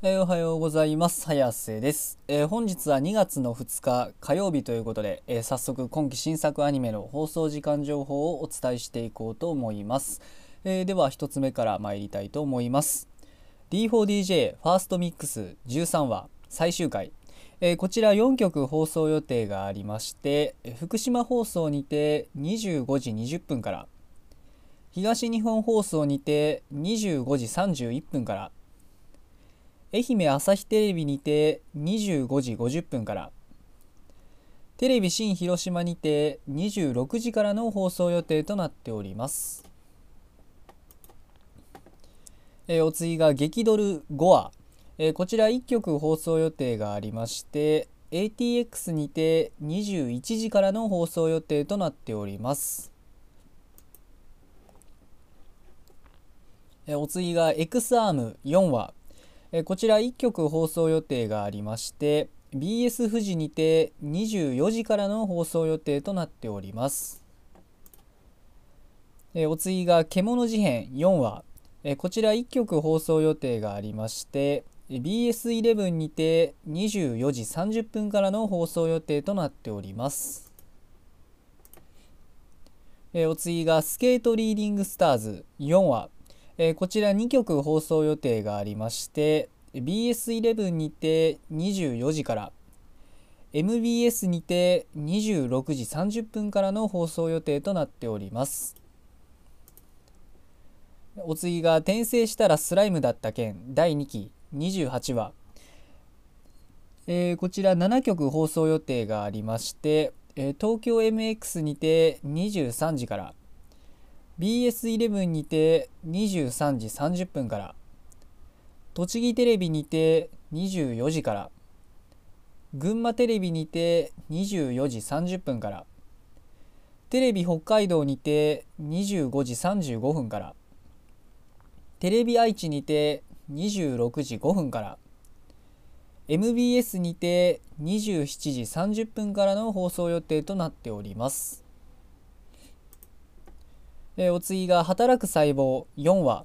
えーおはようございます。早瀬です、えー本日は2月の2日火曜日ということで、えー早速今期新作アニメの放送時間情報をお伝えしていこうと思います、えでは1つ目から参りたいと思います。D4DJ ファーストミックス13話最終回。えこちら4曲放送予定がありまして福島放送にて25時20分から東日本放送にて25時31分から愛媛朝日テレビにて25時50分から。テレビ新広島にて26時からの放送予定となっております、えーお次が激ドル5話、えーこちら1曲放送予定がありまして ATX にて21時からの放送予定となっております。えお次が X アーム4話。えーこちら1曲放送予定がありまして BS 富士にて24時からの放送予定となっております。えーお次が獣事変4話。えーこちら1曲放送予定がありまして BS11 にて24時30分からの放送予定となっております。えお次がスケートリーディングスターズ4話。えーこちら2曲放送予定がありまして BS11 にて24時から MBS にて26時30分からの放送予定となっております。お次が転生したらスライムだった件第2期28話、えーこちら7曲放送予定がありまして、えー東京 MX にて23時から BS11 にて23時30分から栃木テレビにて24時から群馬テレビにて24時30分からテレビ北海道にて25時35分からテレビ愛知にて26時5分から MBS にて27時30分からの放送予定となっております。えーお次が働く細胞4話、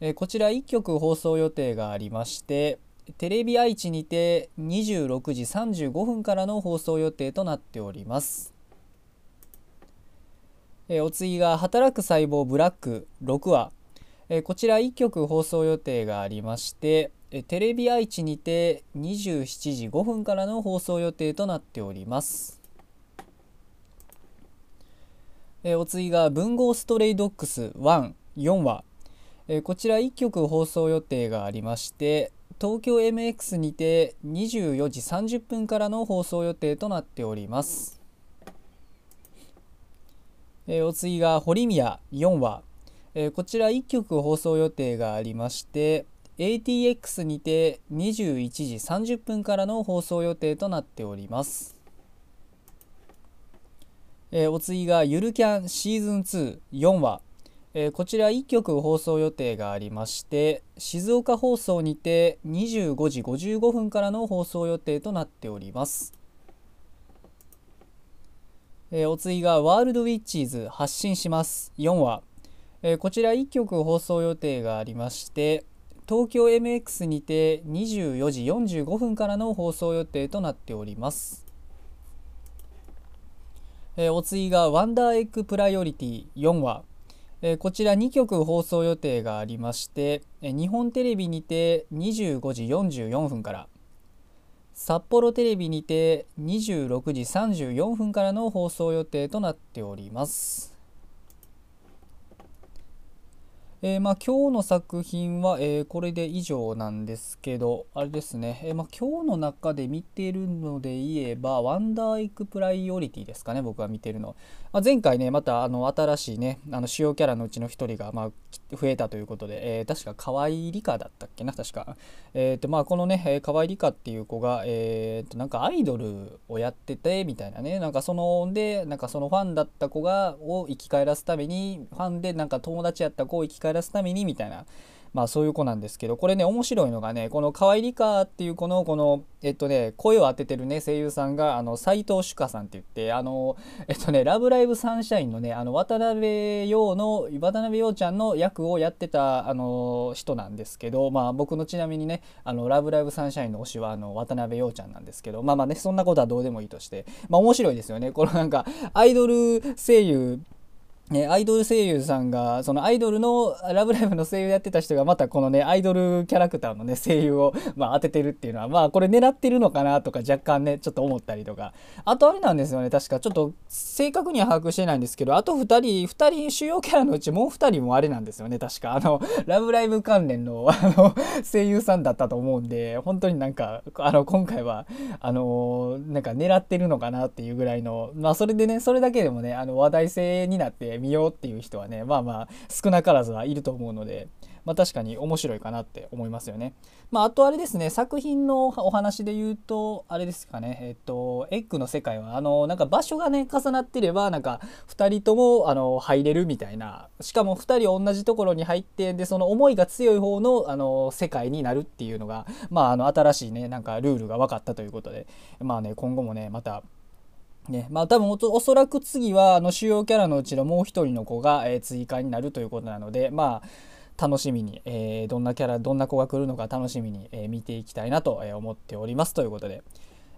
えーこちら1曲放送予定がありましてテレビ愛知にて26時35分からの放送予定となっております、えーお次が働く細胞ブラック6話、えーこちら1曲放送予定がありましてテレビ愛知にて27時5分からの放送予定となっております。えーお次が文豪ストレイドッグス14話、えーこちら1曲放送予定がありまして東京 MX にて24時30分からの放送予定となっております、えーお次が堀宮4話、えーこちら1曲放送予定がありまして ATX にて21時30分からの放送予定となっております。えーお次がゆるキャンシーズン24話、えーこちら1曲放送予定がありまして静岡放送にて25時55分からの放送予定となっております、えーお次がワールドウィッチーズ発信します。4話、えーこちら1曲放送予定がありまして東京 MX にて24時45分からの放送予定となっております。えーお次がワンダーエッグプライオリティ4話、えーこちら2局放送予定がありまして、えー日本テレビにて25時44分から札幌テレビにて26時34分からの放送予定となっております。えーまあ、今日の作品は、えーこれで以上なんですけどあれですね、えーまあ、今日の中で見てるので言えばワンダーエッグプライオリティですかね僕が見てるの、まあ、前回ねまたあの新しいねあの主要キャラのうちの一人が、まあ、増えたということで、えー確か河合理香だったっけな確か、えーとまあ、このね河合理香っていう子が、えーとなんかアイドルをやっててみたいなね。なんかそのでなんかそのファンだった子がを生き返らすためにファンでなんか友達やった子を生き返らすためにみたいな。まあそういう子なんですけどこれね面白いのがねこの河合理香っていう子のこのえっとね声を当ててるね声優さんがあの斉藤主香さんって言ってあのえっとね「ラブライブサンシャイン」のねあの渡辺陽の渡辺陽ちゃんの役をやってたあの人なんですけどまあ僕のちなみにねあのラブライブサンシャインの推しはあの渡辺陽ちゃんなんですけどまあまあねそんなことはどうでもいいとしてまあ面白いですよね。このなんかアイドル声優ね、アイドル声優さんがそのアイドルの「ラブライブ!」の声優やってた人がまたこのねアイドルキャラクターのね声優を、ま、当ててるっていうのはまあこれ狙ってるのかなとか若干ねちょっと思ったりとかあとあれなんですよね確かちょっと正確には把握してないんですけどあと2人2人主要キャラのうちもう2人もあれなんですよね確かあの「ラブライブ!」関連のあの声優さんだったと思うんで本当になんかあの今回はあのなんか狙ってるのかなっていうぐらいのまあそれでねそれだけでもねあの話題性になって見ようっていう人はねまあまあ少なからずはいると思うので、まあ、確かに面白いかなって思いますよね。まあ、あとあれですね作品のお話で言うとあれですかねえっとエッグの世界はあのなんか場所がね重なってればなんか2人ともあの入れるみたいなしかも2人同じところに入ってでその思いが強い方のあの世界になるっていうのがまああの新しいねなんかルールが分かったということでまあね今後もねまたね、まあ多分おそらく次はあの主要キャラのうちのもう一人の子が、えー、追加になるということなのでまあ楽しみに、えー、どんなキャラどんな子が来るのか楽しみに、えー、見ていきたいなと思っておりますということで。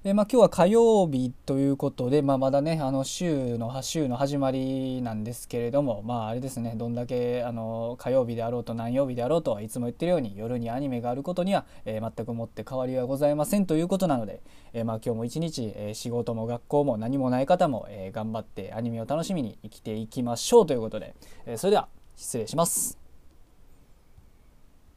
えまあ、今日は火曜日ということで、まあ、まだねあの週の週の始まりなんですけれどもまああれですねどんだけあの火曜日であろうと何曜日であろうといつも言ってるように夜にアニメがあることには、えー、全くもって変わりはございませんということなので、えー、まあ今日も一日、えー、仕事も学校も何もない方も、え頑張ってアニメを楽しみに生きていきましょうということで、えそれでは失礼します。